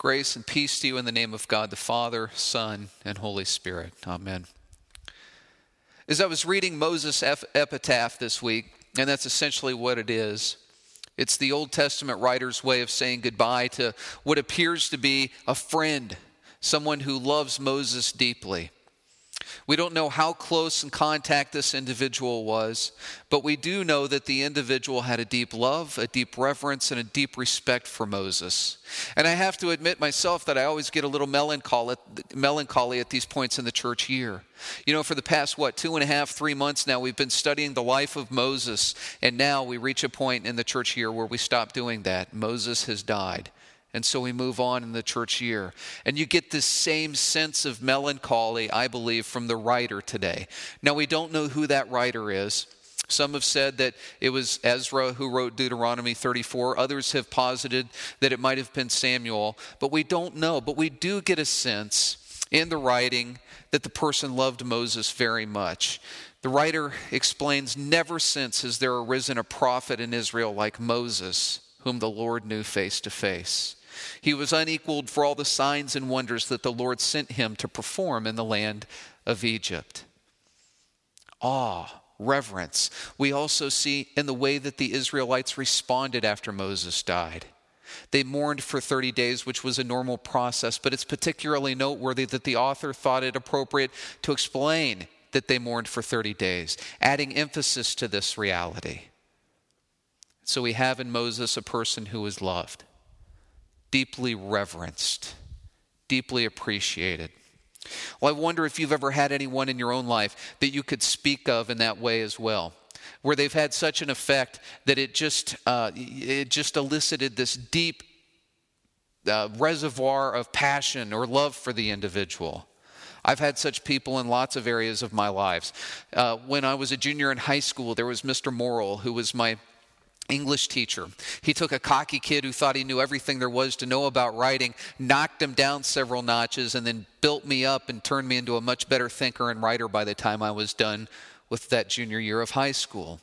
Grace and peace to you in the name of God the Father, Son, and Holy Spirit. Amen. As I was reading Moses' epitaph this week, and that's essentially what it is. It's the Old Testament writer's way of saying goodbye to what appears to be a friend, someone who loves Moses deeply. We don't know how close in contact this individual was, but we do know that the individual had a deep love, a deep reverence, and a deep respect for Moses. And I have to admit myself that I always get a little melancholy, melancholy at these points in the church year. You know, for the past, what, two and a half, three months now, we've been studying the life of Moses, and now we reach a point in the church year where we stop doing that. Moses has died. And so we move on in the church year. And you get this same sense of melancholy, I believe, from the writer today. Now, we don't know who that writer is. Some have said that it was Ezra who wrote Deuteronomy 34. Others have posited that it might have been Samuel. But we don't know. But we do get a sense in the writing that the person loved Moses very much. The writer explains Never since has there arisen a prophet in Israel like Moses, whom the Lord knew face to face. He was unequaled for all the signs and wonders that the Lord sent him to perform in the land of Egypt. Awe, reverence, we also see in the way that the Israelites responded after Moses died. They mourned for 30 days, which was a normal process, but it's particularly noteworthy that the author thought it appropriate to explain that they mourned for 30 days, adding emphasis to this reality. So we have in Moses a person who is loved deeply reverenced, deeply appreciated. Well, I wonder if you've ever had anyone in your own life that you could speak of in that way as well, where they've had such an effect that it just uh, it just elicited this deep uh, reservoir of passion or love for the individual. I've had such people in lots of areas of my lives. Uh, when I was a junior in high school, there was Mr. Morrill, who was my English teacher. He took a cocky kid who thought he knew everything there was to know about writing, knocked him down several notches, and then built me up and turned me into a much better thinker and writer by the time I was done with that junior year of high school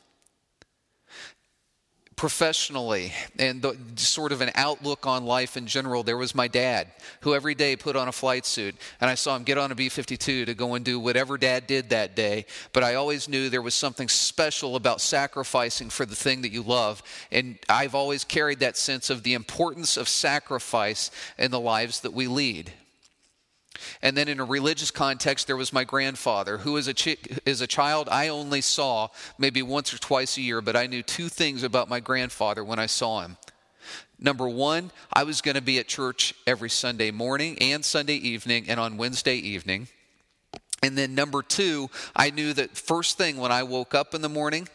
professionally and the, sort of an outlook on life in general, there was my dad, who every day put on a flight suit. And I saw him get on a B 52 to go and do whatever dad did that day. But I always knew there was something special about sacrificing for the thing that you love. And I've always carried that sense of the importance of sacrifice in the lives that we lead. And then in a religious context, there was my grandfather, who as a, chi- as a child I only saw maybe once or twice a year, but I knew two things about my grandfather when I saw him. Number one, I was going to be at church every Sunday morning and Sunday evening and on Wednesday evening. And then number two, I knew that first thing when I woke up in the morning,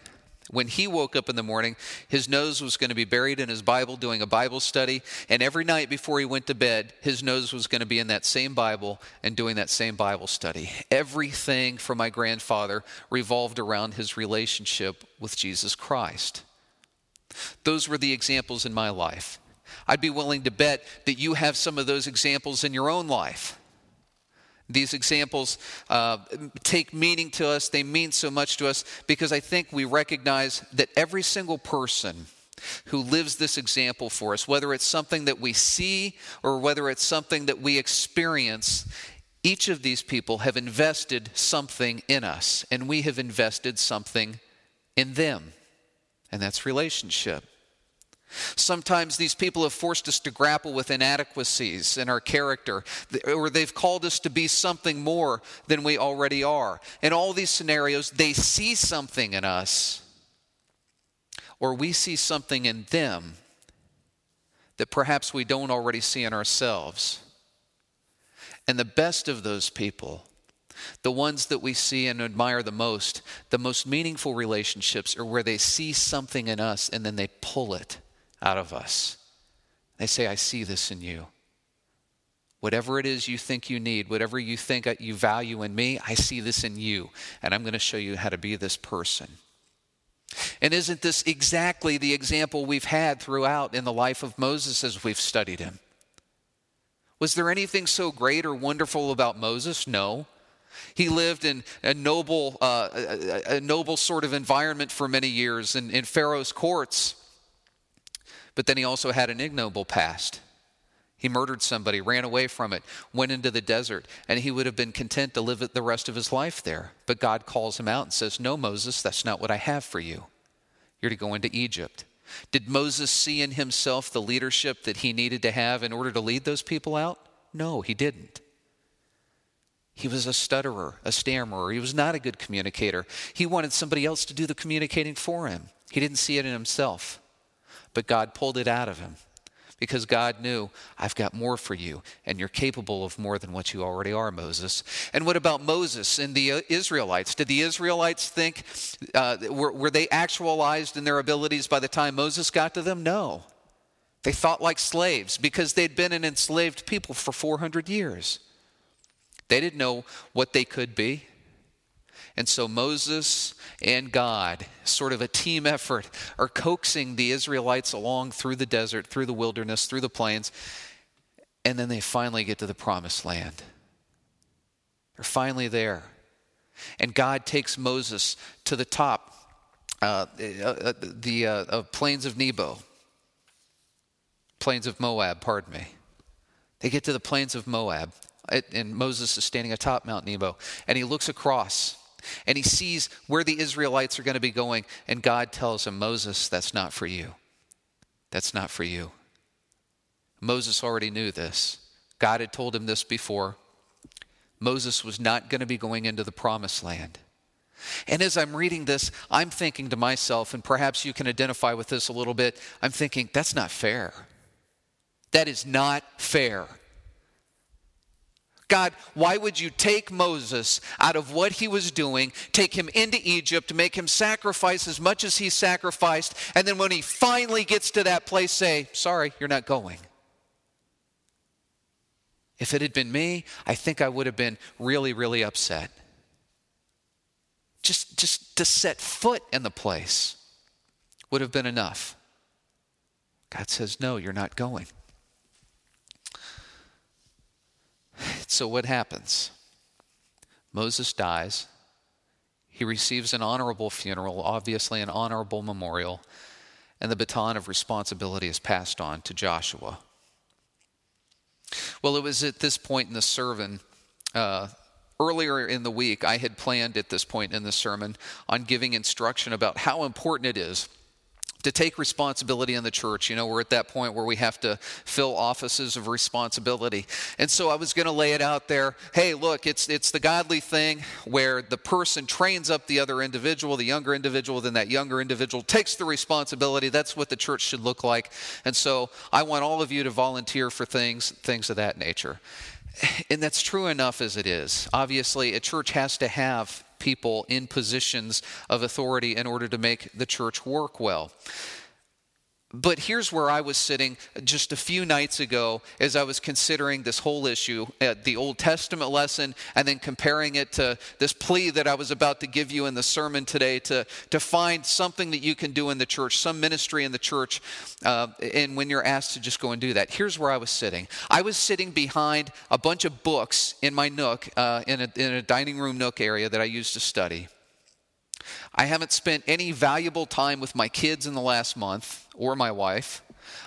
when he woke up in the morning, his nose was going to be buried in his Bible doing a Bible study. And every night before he went to bed, his nose was going to be in that same Bible and doing that same Bible study. Everything for my grandfather revolved around his relationship with Jesus Christ. Those were the examples in my life. I'd be willing to bet that you have some of those examples in your own life. These examples uh, take meaning to us, they mean so much to us because I think we recognize that every single person who lives this example for us, whether it's something that we see or whether it's something that we experience, each of these people have invested something in us, and we have invested something in them, and that's relationship. Sometimes these people have forced us to grapple with inadequacies in our character, or they've called us to be something more than we already are. In all these scenarios, they see something in us, or we see something in them that perhaps we don't already see in ourselves. And the best of those people, the ones that we see and admire the most, the most meaningful relationships are where they see something in us and then they pull it out of us. They say, I see this in you. Whatever it is you think you need, whatever you think you value in me, I see this in you. And I'm going to show you how to be this person. And isn't this exactly the example we've had throughout in the life of Moses as we've studied him? Was there anything so great or wonderful about Moses? No. He lived in a noble, uh, a, noble sort of environment for many years in, in Pharaoh's courts. But then he also had an ignoble past. He murdered somebody, ran away from it, went into the desert, and he would have been content to live the rest of his life there. But God calls him out and says, No, Moses, that's not what I have for you. You're to go into Egypt. Did Moses see in himself the leadership that he needed to have in order to lead those people out? No, he didn't. He was a stutterer, a stammerer. He was not a good communicator. He wanted somebody else to do the communicating for him. He didn't see it in himself. But God pulled it out of him because God knew, I've got more for you, and you're capable of more than what you already are, Moses. And what about Moses and the uh, Israelites? Did the Israelites think, uh, were, were they actualized in their abilities by the time Moses got to them? No. They thought like slaves because they'd been an enslaved people for 400 years. They didn't know what they could be. And so Moses and God, sort of a team effort, are coaxing the Israelites along through the desert, through the wilderness, through the plains, and then they finally get to the promised land. They're finally there. And God takes Moses to the top, uh, uh, uh the uh, plains of Nebo, plains of Moab, pardon me. They get to the plains of Moab, and Moses is standing atop Mount Nebo, and he looks across and he sees where the Israelites are going to be going, and God tells him, Moses, that's not for you. That's not for you. Moses already knew this. God had told him this before. Moses was not going to be going into the promised land. And as I'm reading this, I'm thinking to myself, and perhaps you can identify with this a little bit, I'm thinking, that's not fair. That is not fair. God, why would you take Moses out of what he was doing, take him into Egypt, make him sacrifice as much as he sacrificed, and then when he finally gets to that place, say, Sorry, you're not going? If it had been me, I think I would have been really, really upset. Just, just to set foot in the place would have been enough. God says, No, you're not going. So, what happens? Moses dies. He receives an honorable funeral, obviously, an honorable memorial, and the baton of responsibility is passed on to Joshua. Well, it was at this point in the sermon, uh, earlier in the week, I had planned at this point in the sermon on giving instruction about how important it is to take responsibility in the church. You know, we're at that point where we have to fill offices of responsibility. And so I was going to lay it out there. Hey, look, it's it's the godly thing where the person trains up the other individual, the younger individual, then that younger individual takes the responsibility. That's what the church should look like. And so I want all of you to volunteer for things things of that nature. And that's true enough as it is. Obviously, a church has to have people in positions of authority in order to make the church work well. But here's where I was sitting just a few nights ago as I was considering this whole issue, uh, the Old Testament lesson, and then comparing it to this plea that I was about to give you in the sermon today to, to find something that you can do in the church, some ministry in the church, uh, and when you're asked to just go and do that. Here's where I was sitting I was sitting behind a bunch of books in my nook, uh, in, a, in a dining room nook area that I used to study. I haven't spent any valuable time with my kids in the last month or my wife.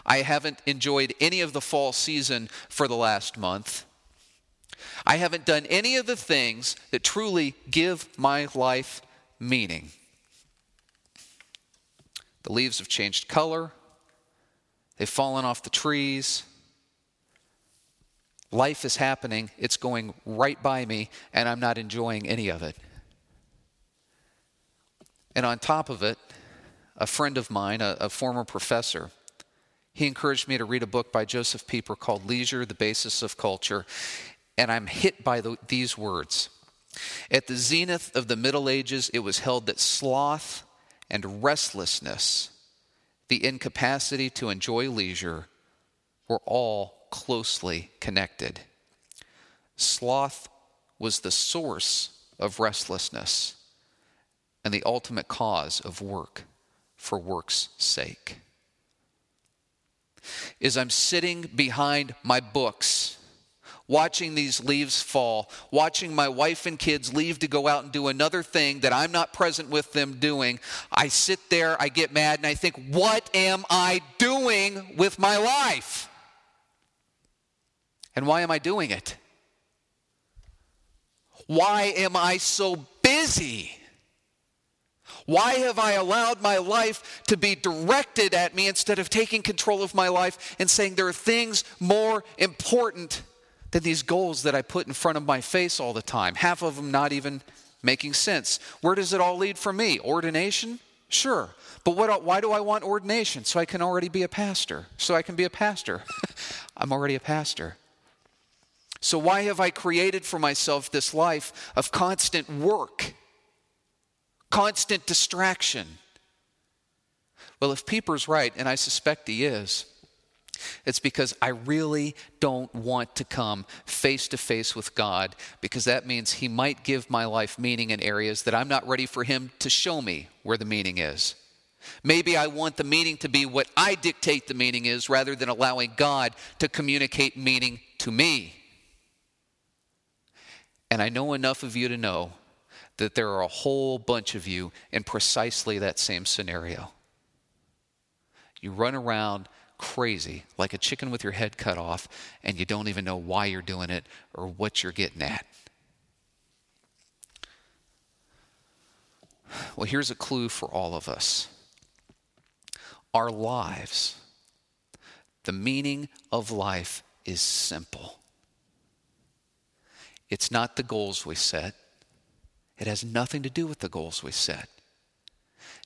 I haven't enjoyed any of the fall season for the last month. I haven't done any of the things that truly give my life meaning. The leaves have changed color, they've fallen off the trees. Life is happening, it's going right by me, and I'm not enjoying any of it. And on top of it, a friend of mine, a, a former professor, he encouraged me to read a book by Joseph Pieper called Leisure, the Basis of Culture. And I'm hit by the, these words. At the zenith of the Middle Ages, it was held that sloth and restlessness, the incapacity to enjoy leisure, were all closely connected. Sloth was the source of restlessness and the ultimate cause of work for work's sake. Is I'm sitting behind my books, watching these leaves fall, watching my wife and kids leave to go out and do another thing that I'm not present with them doing. I sit there, I get mad, and I think, what am I doing with my life? And why am I doing it? Why am I so busy? Why have I allowed my life to be directed at me instead of taking control of my life and saying there are things more important than these goals that I put in front of my face all the time? Half of them not even making sense. Where does it all lead for me? Ordination? Sure. But what, why do I want ordination? So I can already be a pastor. So I can be a pastor. I'm already a pastor. So why have I created for myself this life of constant work? Constant distraction. Well, if Pieper's right, and I suspect he is, it's because I really don't want to come face to face with God because that means He might give my life meaning in areas that I'm not ready for Him to show me where the meaning is. Maybe I want the meaning to be what I dictate the meaning is rather than allowing God to communicate meaning to me. And I know enough of you to know that there are a whole bunch of you in precisely that same scenario. You run around crazy like a chicken with your head cut off, and you don't even know why you're doing it or what you're getting at. Well, here's a clue for all of us our lives, the meaning of life is simple. It's not the goals we set. It has nothing to do with the goals we set.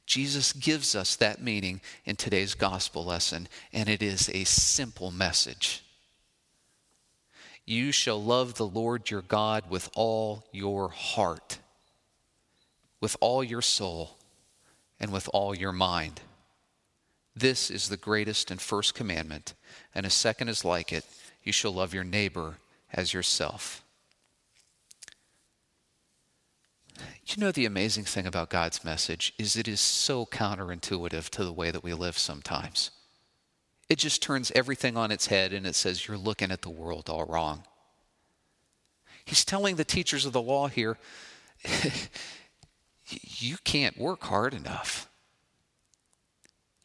Jesus gives us that meaning in today's gospel lesson, and it is a simple message. You shall love the Lord your God with all your heart, with all your soul, and with all your mind. This is the greatest and first commandment, and a second is like it you shall love your neighbor as yourself. You know, the amazing thing about God's message is it is so counterintuitive to the way that we live sometimes. It just turns everything on its head and it says, You're looking at the world all wrong. He's telling the teachers of the law here, You can't work hard enough.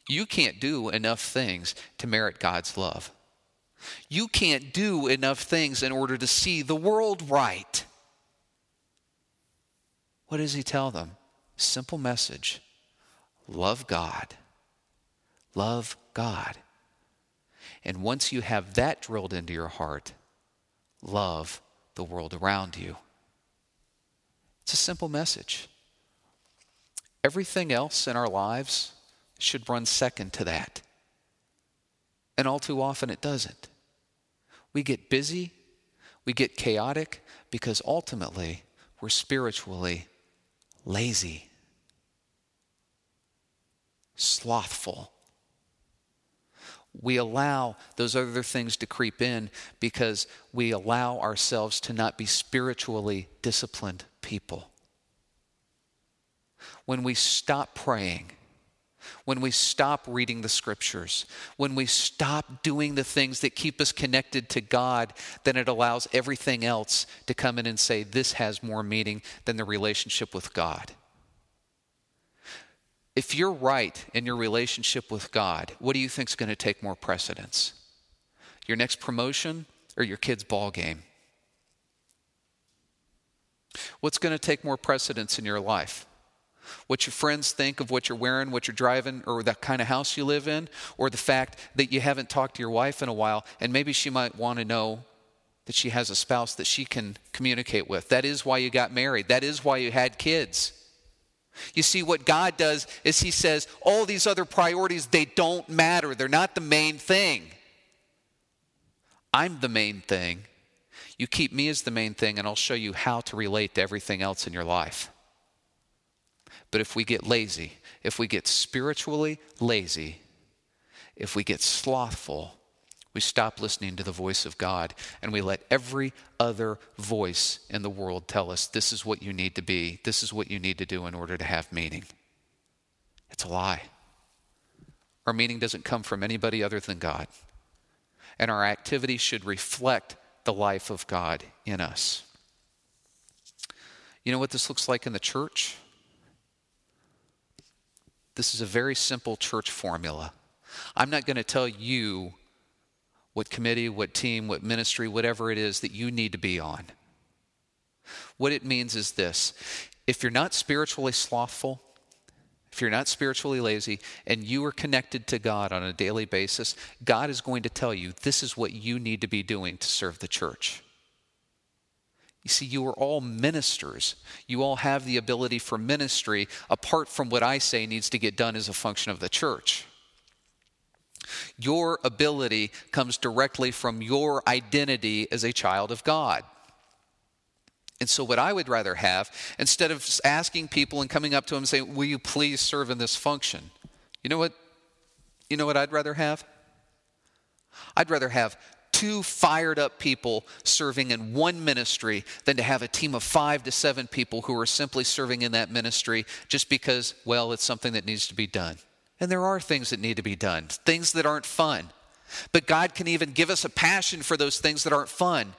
You can't do enough things to merit God's love. You can't do enough things in order to see the world right. What does he tell them? Simple message love God. Love God. And once you have that drilled into your heart, love the world around you. It's a simple message. Everything else in our lives should run second to that. And all too often it doesn't. We get busy, we get chaotic, because ultimately we're spiritually lazy, slothful. We allow those other things to creep in because we allow ourselves to not be spiritually disciplined people. When we stop praying, when we stop reading the scriptures, when we stop doing the things that keep us connected to God, then it allows everything else to come in and say, This has more meaning than the relationship with God. If you're right in your relationship with God, what do you think is going to take more precedence? Your next promotion or your kid's ball game? What's going to take more precedence in your life? What your friends think of what you're wearing, what you're driving, or that kind of house you live in, or the fact that you haven't talked to your wife in a while, and maybe she might want to know that she has a spouse that she can communicate with. That is why you got married, that is why you had kids. You see, what God does is He says, all these other priorities, they don't matter. They're not the main thing. I'm the main thing. You keep me as the main thing, and I'll show you how to relate to everything else in your life. But if we get lazy, if we get spiritually lazy, if we get slothful, we stop listening to the voice of God and we let every other voice in the world tell us this is what you need to be, this is what you need to do in order to have meaning. It's a lie. Our meaning doesn't come from anybody other than God. And our activity should reflect the life of God in us. You know what this looks like in the church? This is a very simple church formula. I'm not going to tell you what committee, what team, what ministry, whatever it is that you need to be on. What it means is this if you're not spiritually slothful, if you're not spiritually lazy, and you are connected to God on a daily basis, God is going to tell you this is what you need to be doing to serve the church. You see, you are all ministers. You all have the ability for ministry apart from what I say needs to get done as a function of the church. Your ability comes directly from your identity as a child of God. And so, what I would rather have, instead of asking people and coming up to them and saying, Will you please serve in this function? You know what? You know what I'd rather have? I'd rather have two fired up people serving in one ministry than to have a team of five to seven people who are simply serving in that ministry just because, well, it's something that needs to be done. And there are things that need to be done, things that aren't fun. But God can even give us a passion for those things that aren't fun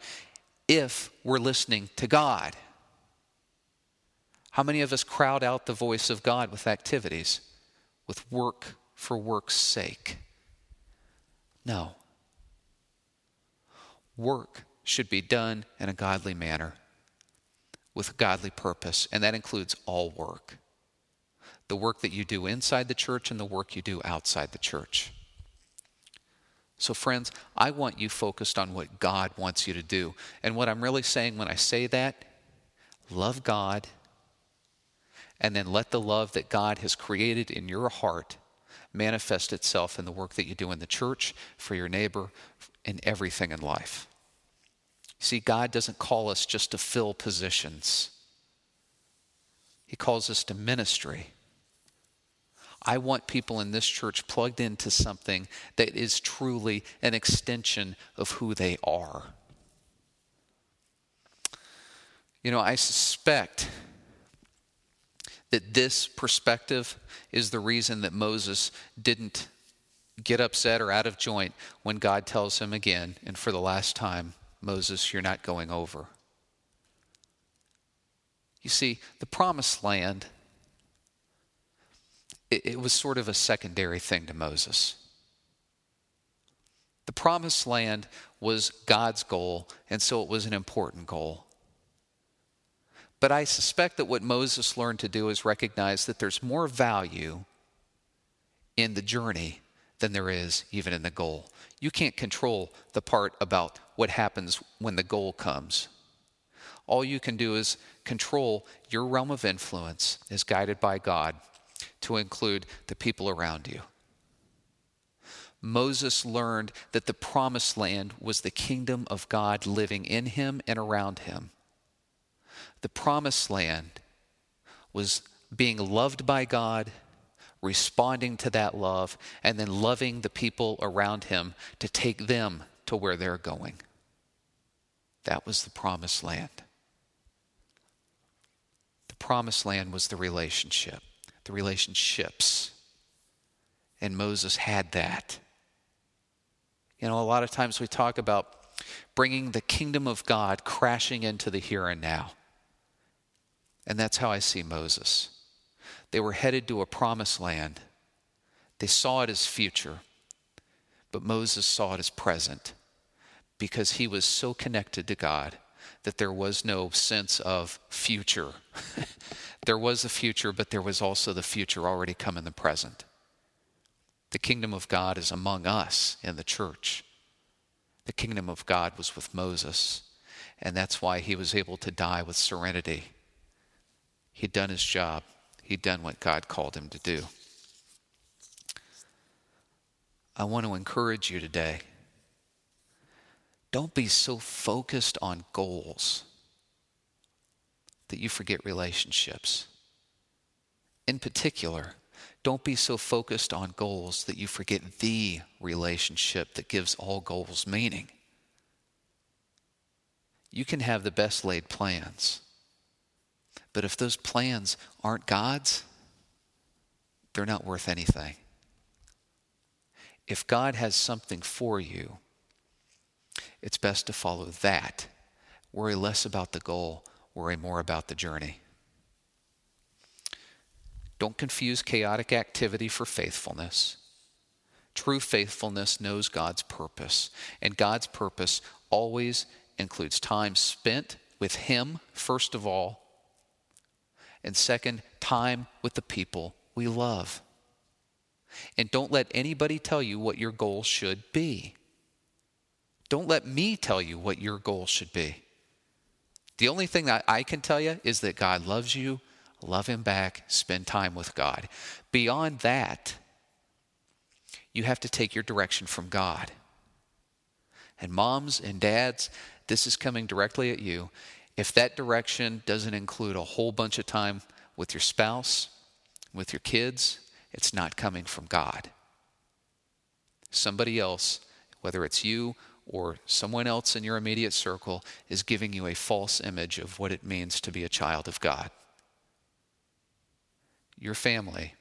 if we're listening to God. How many of us crowd out the voice of God with activities, with work for work's sake? No. Work should be done in a godly manner with a godly purpose, and that includes all work the work that you do inside the church and the work you do outside the church. So, friends, I want you focused on what God wants you to do. And what I'm really saying when I say that, love God, and then let the love that God has created in your heart manifest itself in the work that you do in the church, for your neighbor, in everything in life. See, God doesn't call us just to fill positions, He calls us to ministry. I want people in this church plugged into something that is truly an extension of who they are. You know, I suspect that this perspective is the reason that Moses didn't get upset or out of joint when God tells him again, and for the last time, Moses, you're not going over. You see, the promised land it, it was sort of a secondary thing to Moses. The promised land was God's goal, and so it was an important goal. But I suspect that what Moses learned to do is recognize that there's more value in the journey than there is even in the goal. You can't control the part about what happens when the goal comes. All you can do is control your realm of influence as guided by God to include the people around you. Moses learned that the promised land was the kingdom of God living in him and around him. The promised land was being loved by God, responding to that love, and then loving the people around him to take them to where they're going. That was the promised land. The promised land was the relationship the relationships. And Moses had that. You know, a lot of times we talk about bringing the kingdom of God crashing into the here and now. And that's how I see Moses. They were headed to a promised land, they saw it as future, but Moses saw it as present because he was so connected to God that there was no sense of future. there was a future, but there was also the future already come in the present. The kingdom of God is among us in the church. The kingdom of God was with Moses, and that's why he was able to die with serenity. He'd done his job, he'd done what God called him to do. I want to encourage you today don't be so focused on goals that you forget relationships. In particular, don't be so focused on goals that you forget the relationship that gives all goals meaning. You can have the best laid plans, but if those plans aren't God's, they're not worth anything. If God has something for you, it's best to follow that. Worry less about the goal, worry more about the journey. Don't confuse chaotic activity for faithfulness. True faithfulness knows God's purpose, and God's purpose always includes time spent with Him, first of all, and second, time with the people we love. And don't let anybody tell you what your goal should be. Don't let me tell you what your goal should be. The only thing that I can tell you is that God loves you, love Him back, spend time with God. Beyond that, you have to take your direction from God. And moms and dads, this is coming directly at you. If that direction doesn't include a whole bunch of time with your spouse, with your kids, it's not coming from God. Somebody else, whether it's you or someone else in your immediate circle, is giving you a false image of what it means to be a child of God. Your family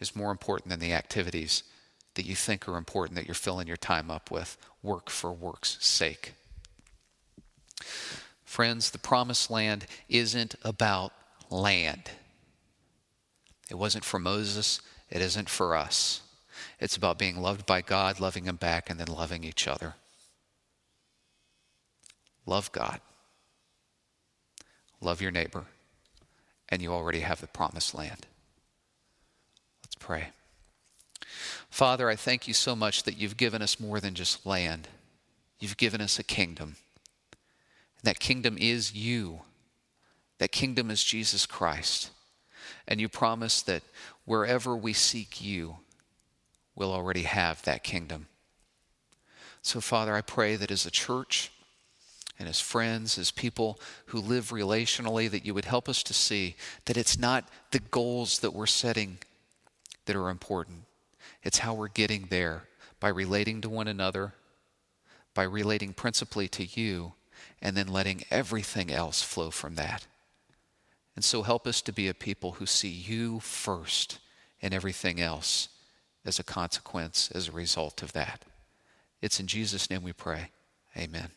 is more important than the activities that you think are important that you're filling your time up with, work for work's sake. Friends, the promised land isn't about land. It wasn't for Moses, it isn't for us. It's about being loved by God, loving Him back, and then loving each other. Love God, love your neighbor, and you already have the promised land. Let's pray. Father, I thank you so much that you've given us more than just land. You've given us a kingdom. That kingdom is you. That kingdom is Jesus Christ. And you promise that wherever we seek you, we'll already have that kingdom. So, Father, I pray that as a church and as friends, as people who live relationally, that you would help us to see that it's not the goals that we're setting that are important, it's how we're getting there by relating to one another, by relating principally to you, and then letting everything else flow from that. And so help us to be a people who see you first and everything else as a consequence, as a result of that. It's in Jesus' name we pray. Amen.